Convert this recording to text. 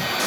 them.